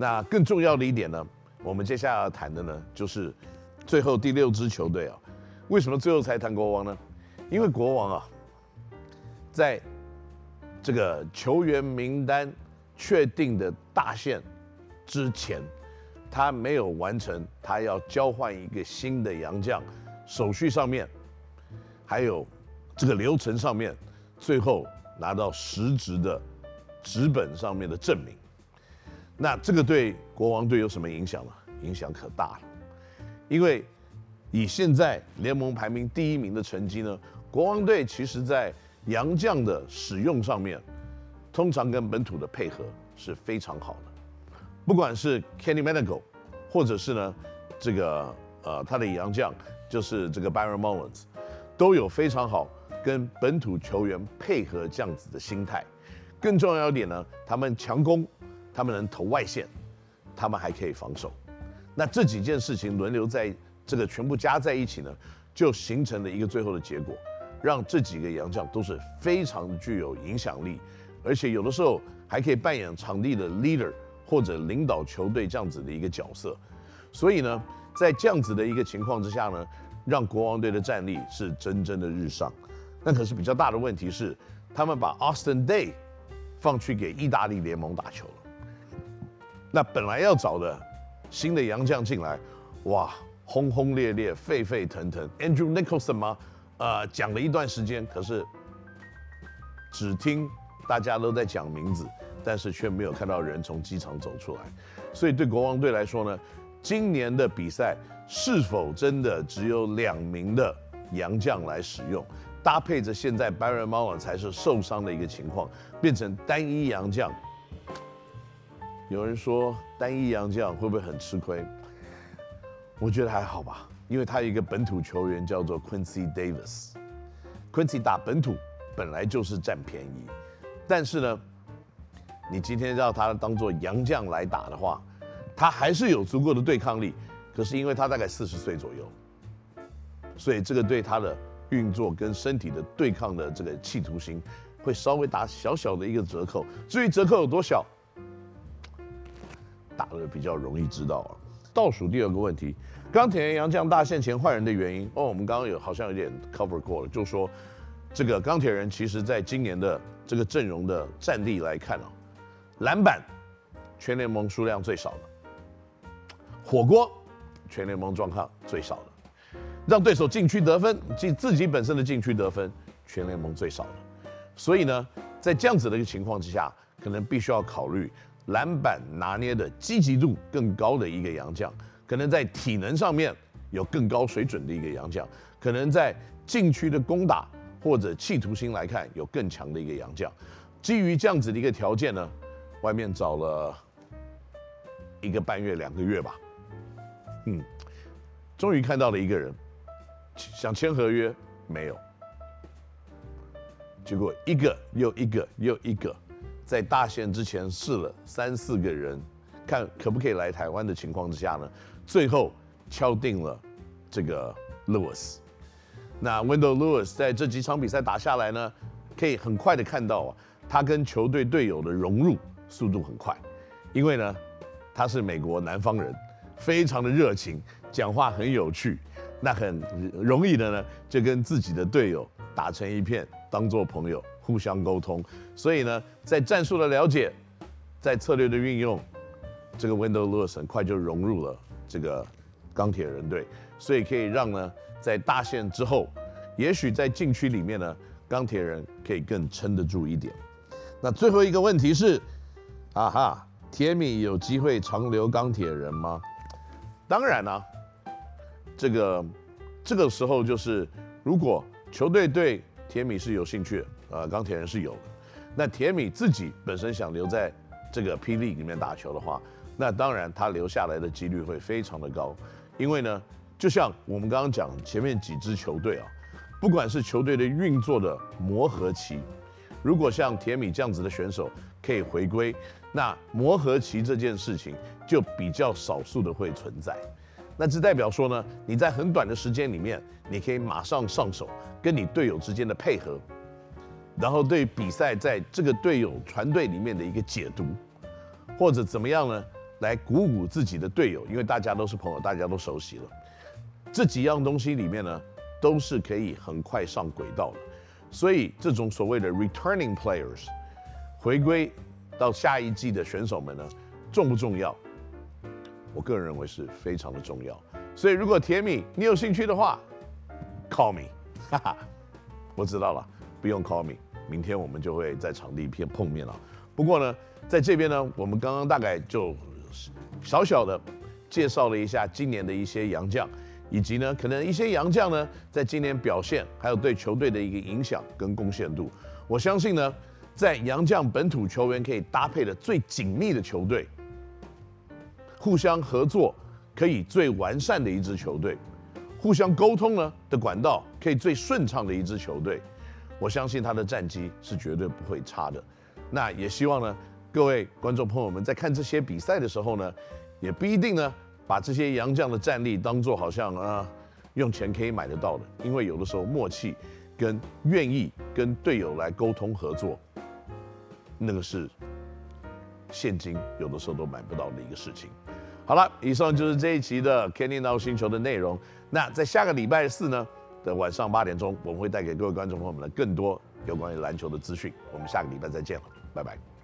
那更重要的一点呢，我们接下来要谈的呢，就是最后第六支球队啊。为什么最后才谈国王呢？因为国王啊，在这个球员名单确定的大限之前，他没有完成他要交换一个新的洋将手续上面，还有这个流程上面，最后拿到实质的纸本上面的证明。那这个对国王队有什么影响呢？影响可大了，因为以现在联盟排名第一名的成绩呢，国王队其实在洋将的使用上面，通常跟本土的配合是非常好的。不管是 Kenny Manigault，或者是呢这个呃他的洋将就是这个 Byron Mullins，都有非常好跟本土球员配合这样子的心态。更重要一点呢，他们强攻。他们能投外线，他们还可以防守，那这几件事情轮流在这个全部加在一起呢，就形成了一个最后的结果，让这几个洋将都是非常具有影响力，而且有的时候还可以扮演场地的 leader 或者领导球队这样子的一个角色。所以呢，在这样子的一个情况之下呢，让国王队的战力是真正的日上。那可是比较大的问题是，他们把 Austin Day 放去给意大利联盟打球了。那本来要找的新的洋将进来，哇，轰轰烈烈，沸沸腾腾。Andrew Nicholson 吗？呃，讲了一段时间，可是只听大家都在讲名字，但是却没有看到人从机场走出来。所以对国王队来说呢，今年的比赛是否真的只有两名的洋将来使用，搭配着现在 Byron Mullins 才是受伤的一个情况，变成单一洋将？有人说单一洋将会不会很吃亏？我觉得还好吧，因为他有一个本土球员叫做 Quincy Davis。Quincy 打本土本来就是占便宜，但是呢，你今天让他当做洋将来打的话，他还是有足够的对抗力。可是因为他大概四十岁左右，所以这个对他的运作跟身体的对抗的这个企图心会稍微打小小的一个折扣。至于折扣有多小？打的比较容易知道啊。倒数第二个问题，钢铁人杨将大限前换人的原因哦，我们刚刚有好像有点 cover 过了，就说这个钢铁人其实在今年的这个阵容的战力来看啊，篮板全联盟数量最少的，火锅全联盟状况最少的，让对手禁区得分及自己本身的禁区得分全联盟最少的，所以呢，在这样子的一个情况之下，可能必须要考虑。篮板拿捏的积极度更高的一个洋将，可能在体能上面有更高水准的一个洋将，可能在禁区的攻打或者企图心来看有更强的一个洋将。基于这样子的一个条件呢，外面找了一个半月两个月吧，嗯，终于看到了一个人想签合约没有，结果一个又一个又一个。在大限之前试了三四个人，看可不可以来台湾的情况之下呢，最后敲定了这个 Lewis。那 Window Lewis 在这几场比赛打下来呢，可以很快的看到啊，他跟球队队友的融入速度很快，因为呢，他是美国南方人，非常的热情，讲话很有趣，那很容易的呢，就跟自己的队友打成一片，当做朋友。互相沟通，所以呢，在战术的了解，在策略的运用，这个 Wendell Lewis 很快就融入了这个钢铁人队，所以可以让呢，在大限之后，也许在禁区里面呢，钢铁人可以更撑得住一点。那最后一个问题是，啊哈，铁米有机会长留钢铁人吗？当然啦、这个这个时候就是如果球队对铁米是有兴趣的。呃，钢铁人是有的。那铁米自己本身想留在这个霹雳里面打球的话，那当然他留下来的几率会非常的高。因为呢，就像我们刚刚讲前面几支球队啊，不管是球队的运作的磨合期，如果像铁米这样子的选手可以回归，那磨合期这件事情就比较少数的会存在。那这代表说呢，你在很短的时间里面，你可以马上上手，跟你队友之间的配合。然后对比赛在这个队友团队里面的一个解读，或者怎么样呢？来鼓舞自己的队友，因为大家都是朋友，大家都熟悉了。这几样东西里面呢，都是可以很快上轨道的。所以这种所谓的 returning players 回归到下一季的选手们呢，重不重要？我个人认为是非常的重要。所以如果铁米你有兴趣的话，call me，哈哈，我知道了，不用 call me，明天我们就会在场地片碰面了。不过呢，在这边呢，我们刚刚大概就小小的介绍了一下今年的一些洋将。以及呢，可能一些洋将呢，在今年表现，还有对球队的一个影响跟贡献度，我相信呢，在洋将本土球员可以搭配的最紧密的球队，互相合作可以最完善的一支球队，互相沟通呢的管道可以最顺畅的一支球队，我相信他的战绩是绝对不会差的。那也希望呢，各位观众朋友们在看这些比赛的时候呢，也不一定呢。把这些洋将的战力当做好像啊，用钱可以买得到的，因为有的时候默契跟愿意跟队友来沟通合作，那个是现金有的时候都买不到的一个事情。好了，以上就是这一期的 Kenny NOW 星球的内容。那在下个礼拜四呢的晚上八点钟，我们会带给各位观众朋友们更多有关于篮球的资讯。我们下个礼拜再见了，拜拜。